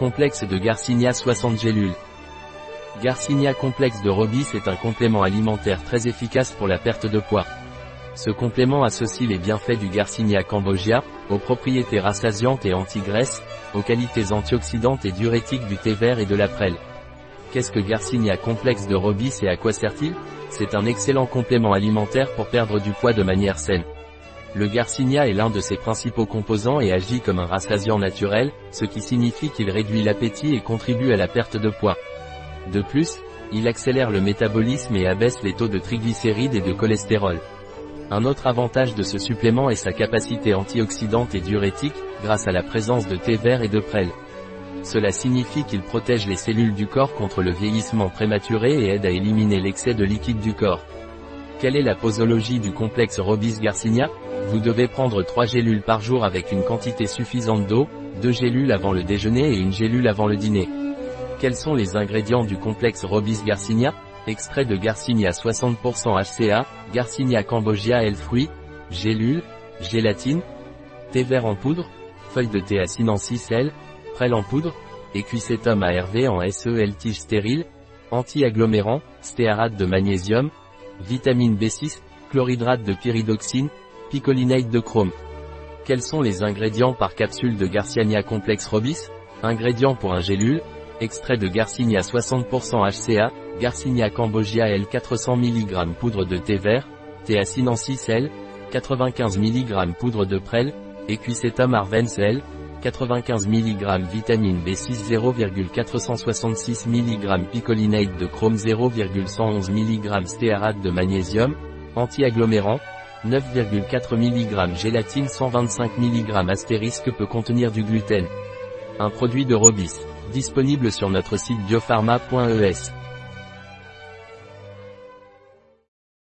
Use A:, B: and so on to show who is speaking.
A: Complexe de Garcinia 60 gélules. Garcinia complexe de Robis est un complément alimentaire très efficace pour la perte de poids. Ce complément associe les bienfaits du Garcinia cambogia, aux propriétés rassasiantes et anti-graisse, aux qualités antioxydantes et diurétiques du thé vert et de la prêle. Qu'est-ce que Garcinia complexe de Robis et à quoi sert-il? C'est un excellent complément alimentaire pour perdre du poids de manière saine. Le Garcinia est l'un de ses principaux composants et agit comme un rassasiant naturel, ce qui signifie qu'il réduit l'appétit et contribue à la perte de poids. De plus, il accélère le métabolisme et abaisse les taux de triglycérides et de cholestérol. Un autre avantage de ce supplément est sa capacité antioxydante et diurétique, grâce à la présence de thé vert et de prêle. Cela signifie qu'il protège les cellules du corps contre le vieillissement prématuré et aide à éliminer l'excès de liquide du corps. Quelle est la posologie du complexe Robis-Garcinia? Vous devez prendre 3 gélules par jour avec une quantité suffisante d'eau, 2 gélules avant le déjeuner et une gélule avant le dîner. Quels sont les ingrédients du complexe Robis Garcinia? Extrait de Garcinia 60% HCA, Garcinia cambogia L fruits, gélule, gélatine, thé vert en poudre, feuille de thé à 6 L, prêle en poudre, Equisetum ARV en SEL tige stérile, anti-agglomérant, stéarate de magnésium, vitamine B6, chlorhydrate de pyridoxine, picolinate de chrome. Quels sont les ingrédients par capsule de Garcinia complexe Robis? Ingrédients pour un gélule, extrait de Garcinia 60% HCA, Garcinia cambogia L 400 mg poudre de thé vert, Théacinensis L, 95 mg poudre de prêle, Equisetum arvens L, 95 mg vitamine B6 0,466 mg picolinate de chrome 0,111 mg stéarate de magnésium, anti-agglomérant, 9,4 mg gélatine 125 mg astérisque peut contenir du gluten. Un produit de Robis, disponible sur notre site biopharma.es.